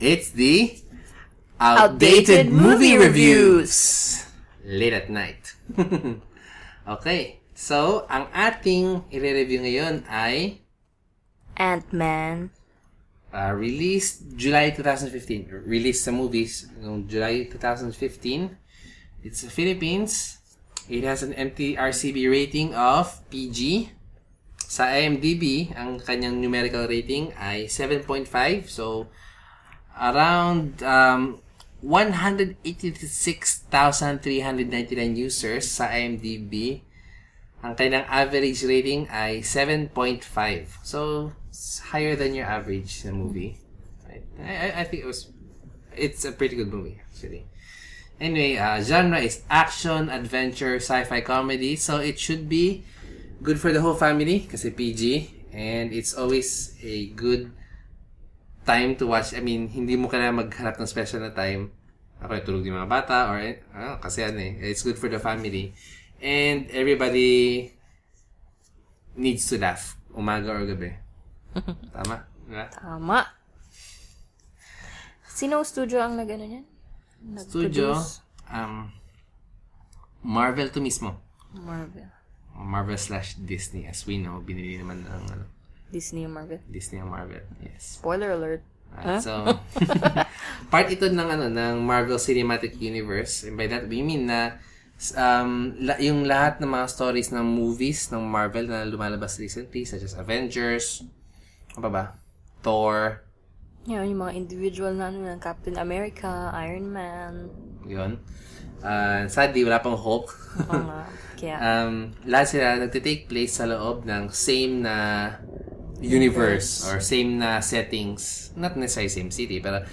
It's the Outdated Movie Reviews. Late at night. okay. So, ang ating i-review ngayon ay Ant-Man. uh, released July 2015. Released sa movies noong July 2015. It's sa Philippines. It has an MTRCB rating of PG. Sa IMDb, ang kanyang numerical rating ay 7.5. So, around um, 186,399 users sa IMDb. Ang kanyang average rating ay 7.5. So, it's higher than your average na movie. I, I think it was, it's a pretty good movie, actually. Anyway, uh, genre is action, adventure, sci-fi comedy. So, it should be good for the whole family kasi PG. And it's always a good time to watch. I mean, hindi mo kailangan maghanap ng special na time. Ako, tulog yung mga bata or uh, kasi ano eh, it's good for the family. And everybody needs to laugh. Umaga or gabi. Tama? Diba? Tama. Sino studio ang nag-ano niyan? Studio, um, Marvel to mismo. Marvel. Marvel slash Disney. As we know, binili naman ng ano, Disney o Marvel. Disney ang Marvel. Yes. Spoiler alert. Alright, So, part ito ng ano ng Marvel Cinematic Universe. And by that, we mean na um, la- yung lahat ng mga stories ng movies ng Marvel na lumalabas recently, such as Avengers, ano pa ba? Thor, Yan, yung mga individual na ano, ng Captain America, Iron Man. yun. Uh, sadly, wala pang Hulk. Oo nga. Kaya, um, lahat sila nagtitake place sa loob ng same na universe or same na settings. Not necessarily same city, pero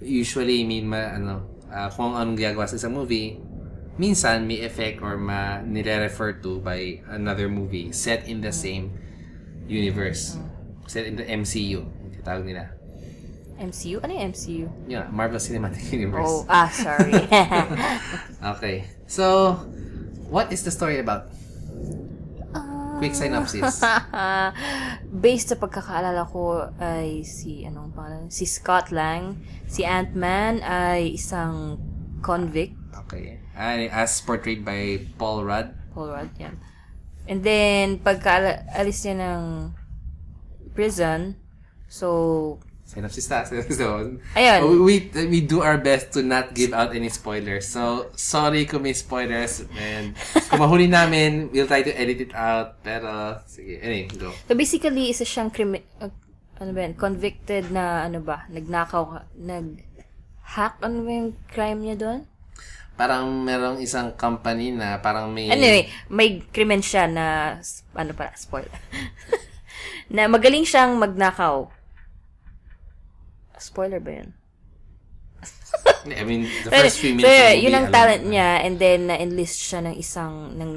usually may ma, ano, uh, kung anong ginagawa sa isang movie, minsan may effect or ma nire-refer to by another movie set in the same universe. Set in the MCU. Tawag nila. MCU? Ano yung MCU? Yun, Marvel Cinematic Universe. Oh, ah, sorry. Okay. So, what is the story about? Quick synopsis. Based sa pagkakaalala ko ay si, anong pangalan? Si Scott Lang. Si Ant-Man ay isang convict. Okay. Ay, as portrayed by Paul Rudd. Paul Rudd, yan. And then, pagkaalis niya ng prison, so, Synopsis na. So, Ayun. We, we do our best to not give out any spoilers. So, sorry kung may spoilers. And kung mahuli namin, we'll try to edit it out. Pero, sige. Anyway, go. so basically, isa siyang crimi- uh, ano ba yan, convicted na, ano ba, nagnakaw, ka- nag-hack, ano ba yung crime niya doon? Parang merong isang company na parang may... Anyway, may krimen siya na, ano pa, spoil. na magaling siyang magnakaw. Spoiler ba yun? I mean, the first few so, minutes the yun movie, ang alam talent na. niya and then na-enlist siya ng isang, ng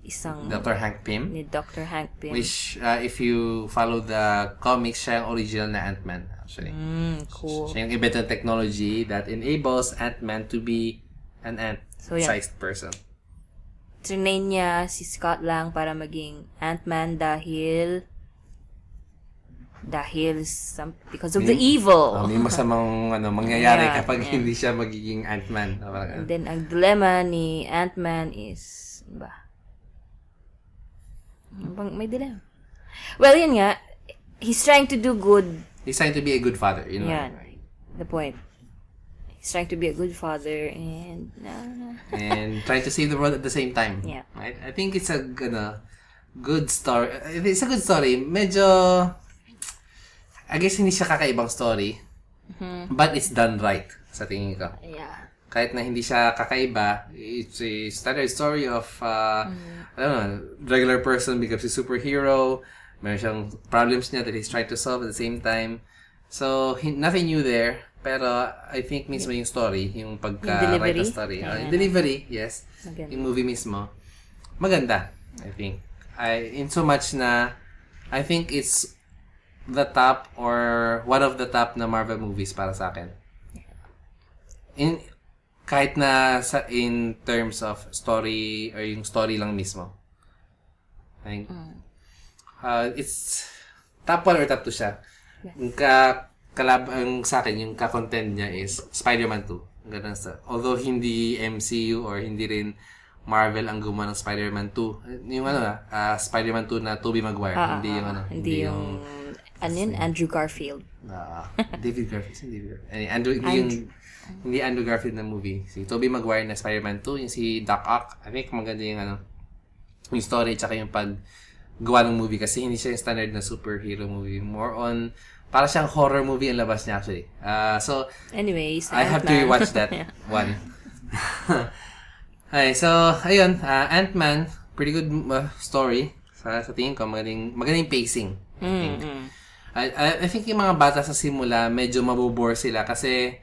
isang, Dr. Hank Pym. ni Dr. Hank Pym. Which, uh, if you follow the comics, siya yung original na Ant-Man, actually. Mm, cool. Siya yung iba technology that enables Ant-Man to be an So, yeah. ant-sized person. Trinain niya si Scott Lang para maging Ant-Man dahil dahil some, because of the evil. Oh, may masamang ano, mangyayari Yeah, kapag yeah. hindi siya magiging Ant-Man. O, parang, And then, ang dilemma ni Ant-Man is, ba? Bang may dilemma? Well, yun nga, he's trying to do good. he's trying to be a good father. You know? Yan. The point. He's trying to be a good father and, uh, And trying to save the world at the same time. Yeah. Right? I think it's a ano, good story. It's a good story. Medyo, I guess hindi siya kakaibang story. Mm-hmm. But it's done right, sa tingin ko. yeah. kahit na hindi siya kakaiba, it's a standard story of, uh, I don't know, regular person becomes a superhero, meron siyang problems niya that he's trying to solve at the same time. So, hin- nothing new there, pero I think mismo yung story, yung pagka-write ng story. Uh, Yeah. yung delivery, yes. Maganda. Yung movie mismo. Maganda, I think. I, in so much na, I think it's the top or one of the top na Marvel movies para sa akin. In, kahit na sa in terms of story or yung story lang mismo. I think, uh, it's top 1 or top 2 siya. Ka kalab ang sa akin yung ka-content niya is Spider-Man 2. Ganun sa. Although hindi MCU or hindi rin Marvel ang gumawa ng Spider-Man 2. Yung ano na, ah, Spider-Man 2 na Tobey Maguire, Ah, hindi ah, yung ano, ah, hindi yung, ano yun? Andrew Garfield. Ah, David Garfield. Si David Garfield. Any, Andrew, hindi yung, hindi Andrew Garfield na movie. Si Tobey Maguire na Spider-Man 2. Yung si Doc Ock. I think maganda yung ano, yung story tsaka yung pag gawa ng movie kasi hindi siya yung standard na superhero movie. More on, para siyang horror movie ang labas niya actually. Ah, so, Anyways, I have to rewatch that Yeah. one. okay, so, ayun, uh, Ant-Man, pretty good uh, story. Sa, sa tingin ko, magaling, magaling pacing. I think. Mm, mm. I, I, think yung mga bata sa simula, medyo mabobore sila kasi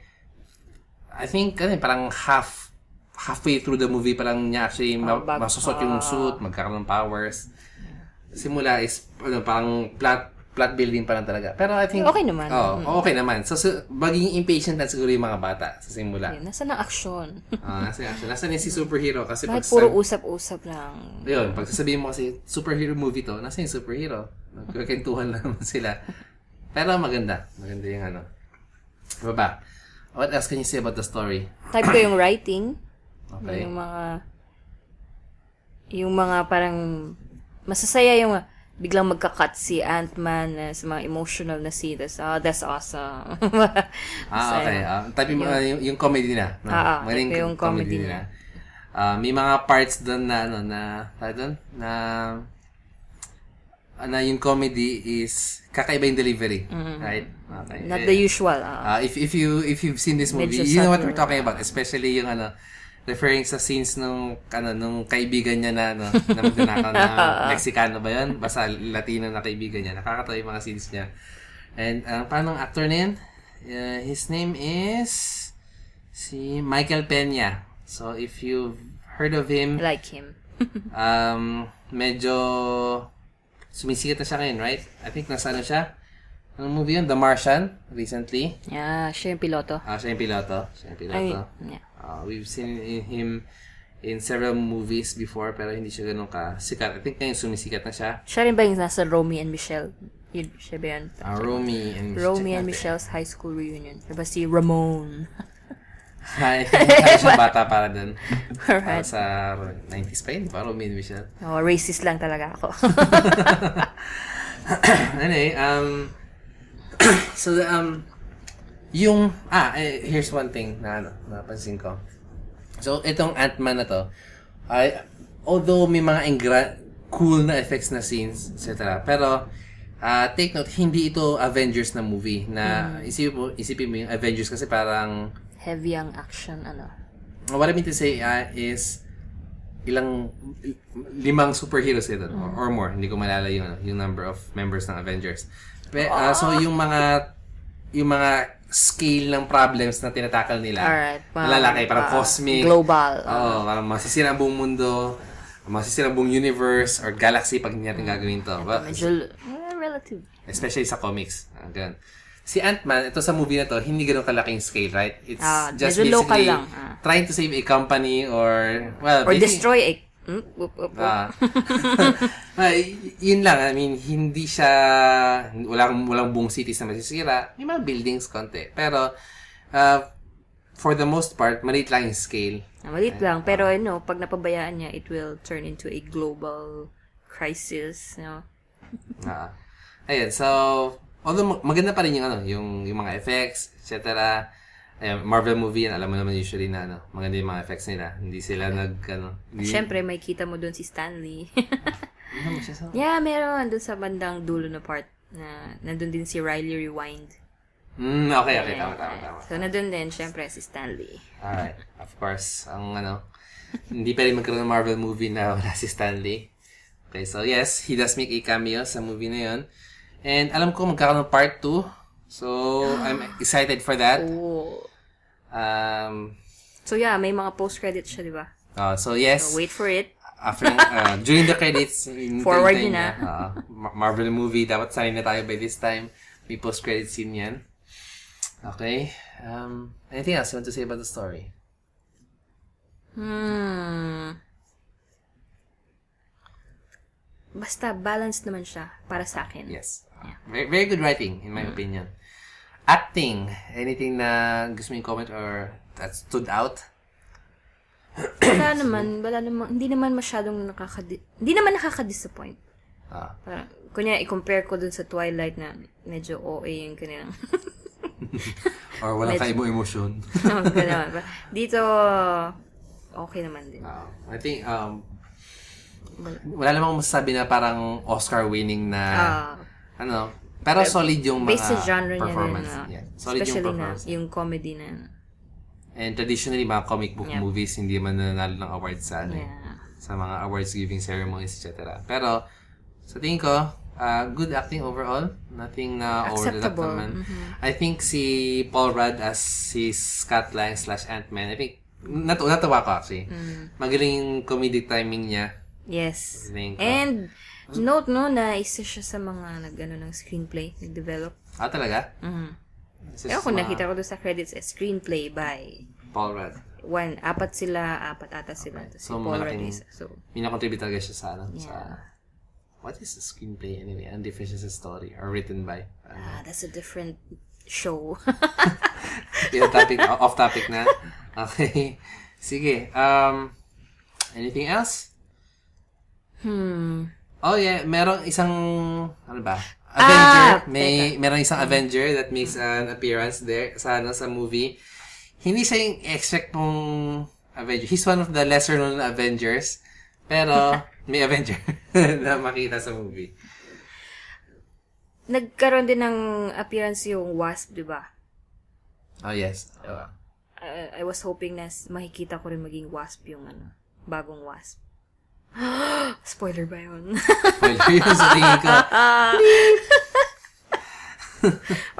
I think, ano, parang half halfway through the movie, parang niya actually ma- masusot yung suit, magkakaroon ng powers. Simula is, ano, parang plot plot building pa lang talaga. Pero I think... Okay naman. Mm. Oo, okay naman. So, so magiging impatient na siguro yung mga bata sa simula. Ayun, nasa na aksyon? Ah, nasa action. Nasa yung si superhero kasi Bakit puro sa- usap-usap lang? yun, pag sasabihin mo kasi superhero movie to, nasa yung superhero? Nagkakentuhan lang naman sila. Pero maganda. Maganda yung ano. Diba ba? What else can you say about the story? Type ko yung writing. Okay. Yung mga... Yung mga parang... Masasaya yung biglang magka-cut si Ant-Man na sa mga emotional na scene. Tapos, oh, that's awesome. Ah, okay. Ah, type yung, yung, yung comedy na. No? Ah, ah, type yung comedy nila. Ah, may mga parts doon na, ano, na, doon? Na, ah, na yung comedy is kakaiba yung delivery. Right? Okay. Not the usual. ah. Uh, if if you if you've seen this movie, you know what we're talking about, especially yung ano referring sa scenes nung ano nung kaibigan niya na ano na magnanakaw na Mexicano ba 'yon? Basta Latino na kaibigan niya. Nakakatawa yung mga scenes niya. And uh, paano ang actor na yun? Uh, his name is si Michael Peña. So if you've heard of him, like him. um medyo sumisikat na siya ngayon, right? I think nasa ano siya? Anong movie yun? The Martian, recently. yeah, siya yung piloto. Ah, siya yung piloto. Siya yung Ay, piloto. yeah. Ah, we've seen in- him in several movies before pero hindi siya ganun ka sikat. I think ngayon sumisikat na siya. Siya rin ba yung nasa Romy and Michelle? Yun, siya ba yun? Ah, Romy and Romy check and. Michelle's high school reunion. Diba si Ramon? Hi. Tayo siya bata para dun. Para Alright. sa 90s pa yun, di ba? Romy and Michelle. Oh, racist lang talaga ako. anyway, um, so, um, yung, ah, eh, here's one thing na, ano, napansin ko. So, itong Ant-Man na to, ay, although may mga engra- cool na effects na scenes, etc. Pero, ah, take note, hindi ito Avengers na movie na isipin mo, isipin mo yung Avengers kasi parang Heavy ang action, ano. what I mean to say ah, is ilang limang superheroes ito or, or more hindi ko malala yung ano, yung number of members ng Avengers Pe, ah, so yung mga yung mga scale ng problems na tinatakal nila Alright. nalalaki parang Ah, cosmic Global. Oo, parang masisira ang buong mundo masisira ang buong universe or galaxy pag hindi natin gagawin to Well, Medyo, eh, relative. especially sa comics Ah, ganun. Si Ant-Man, ito sa movie na to, hindi ganun kalaking scale, right? It's Ah, just basically lang, ah. trying to save a company or, well, Or basically- destroy a... Hmm? Whoop, whoop, whoop. Ah. Ah, yun lang, I mean, hindi siya, walang, walang buong cities na masisira. May mga buildings konti. Pero, uh, for the most part, maliit lang yung scale. Ah, Maliit lang. Pero, ano, pag napabayaan niya, it will turn into a global crisis. You know? Ah. Ayun, so, although mag- maganda pa rin yung, ano, yung, yung mga effects, etc. Ayun, Marvel movie yan, alam mo naman usually na, ano, maganda yung mga effects nila. Hindi sila nag, ano, hindi, Siyempre, may kita mo doon si Stanley. Ano yeah, meron. Doon sa bandang dulo na part na nandun din si Riley Rewind. Mm, okay, okay, tama, tama, tama. So, nandun din, syempre, si Stanley. Alright, of course. Ang ano, hindi pa rin magkaroon ng Marvel movie na wala si Stanley. Okay, so yes, he does make a cameo sa movie na yun. And alam ko magkakaroon ng part 2. So, I'm excited for that. Oh. Um, So, yeah, may mga post-credits siya, di ba? uh, so yes, So, wait for it. after, uh, during the credits, Forward yun, niya, uh, Ma- Marvel movie, dapat sanay na tayo by this time. May post-credit scene yan. Okay. Um, anything else you want to say about the story? Hmm. Basta, balanced naman siya para sa akin. Yes. Very, very good writing, in my opinion. Acting. Anything na gusto mo yung comment or that stood out? Wala naman, wala naman, hindi naman masyadong nakaka hindi naman nakaka-disappoint. Ah. Parang, kunya, i-compare ko dun sa Twilight na medyo OA yung kanilang. Or wala ka mo emosyon. no, ganun. Dito, okay naman din. Ah, I think, um, Wala. wala namang masasabi na parang Oscar winning na, Ah, ano, pero solid yung mga based sa genre niya rin performance. na, yeah. Solid yung especially na, performance. yung comedy na, And traditionally, mga comic book Yeah. movies, hindi man nanalo ng awards sa, ano, eh, yeah. sa mga awards giving ceremonies, etc. Pero, sa tingin ko, uh, good acting overall. Nothing na over the top Acceptable. naman. Mhm. I think si Paul Rudd as si Scott Lang slash Ant-Man, I think, nat natawa ko actually. Mm. Magaling yung comedic timing niya. Yes. Uh, And, note no, na isa siya sa mga nag, ano, ng screenplay, nag-develop. Ah, talaga? Mhm. Isa Ewan sa kung mga nakita ko doon sa credits, eh, screenplay by Paul Rudd. one, apat sila, apat ata sila. Okay. Si So, Paul malaking- Rudd isa. So, Minakontribute talaga siya sa, ano, sa, Yeah. what is the screenplay anyway? Ang different siya sa story or written by? Ano? ah, that's a different show. Yung topic, off topic na. Okay. Sige. Um, anything else? hmm. Oh yeah, merong isang ano ba? Avenger. Ah, May merong isang Avenger that makes an appearance there sa ano sa movie. Hindi siya yung expect mong Avenger. He's one of the lesser known Avengers. Pero may Avenger na makita sa movie. Nagkaroon din ng appearance yung Wasp, di ba? Oh yes. Uh, Uh, I was hoping na makikita ko rin maging Wasp yung ano, bagong Wasp. Spoiler ba yun? spoiler yun sa tingin ko.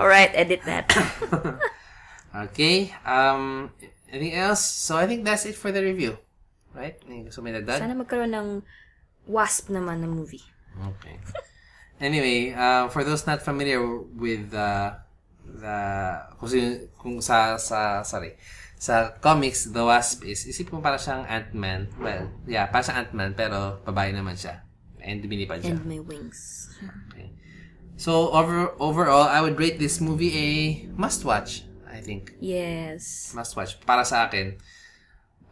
Alright, edit that. Okay. Um, anything else? So I think that's it for the review. Right? Gusto may dagdag? Sana magkaroon ng Wasp naman na movie. Okay. Anyway, uh, for those not familiar with uh, the kung, kung sa sa sorry sa comics the Wasp is isip mo para siyang Ant-Man. Well, yeah, para siyang Ant-Man pero babae naman siya. And binipad siya. And my wings. Okay. So over overall, I would rate this movie a must watch. I think Yes. must watch para sa akin.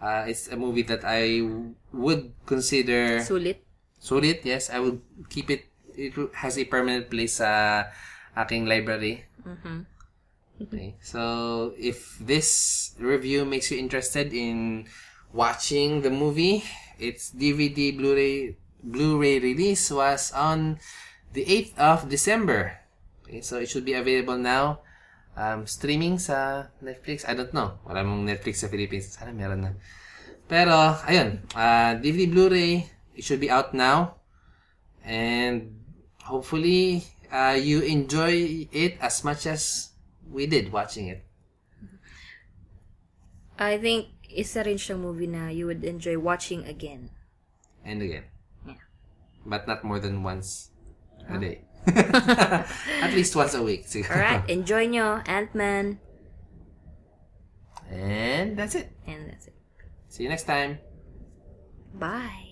Uh, it's a movie that I would consider Sulit. Sulit, yes. I would keep it. It has a permanent place sa aking library. Mhm. Okay. So, if this review makes you interested in watching the movie, its DVD Blu-ray Blu-ray release was on the 8th of December. Okay, so it should be available now. Um, streaming sa Netflix. I don't know. Wala mong Netflix sa Philippines. Sana meron na. Pero, ayun. Uh, DVD Blu-ray, it should be out now. And hopefully, uh, you enjoy it as much as we did watching it. I think isa rin siyang movie na you would enjoy watching again. And again. Yeah. But not more than once a day. At least once a week. Alright, enjoy nyo, Ant-Man. And that's it. And that's it. See you next time. Bye.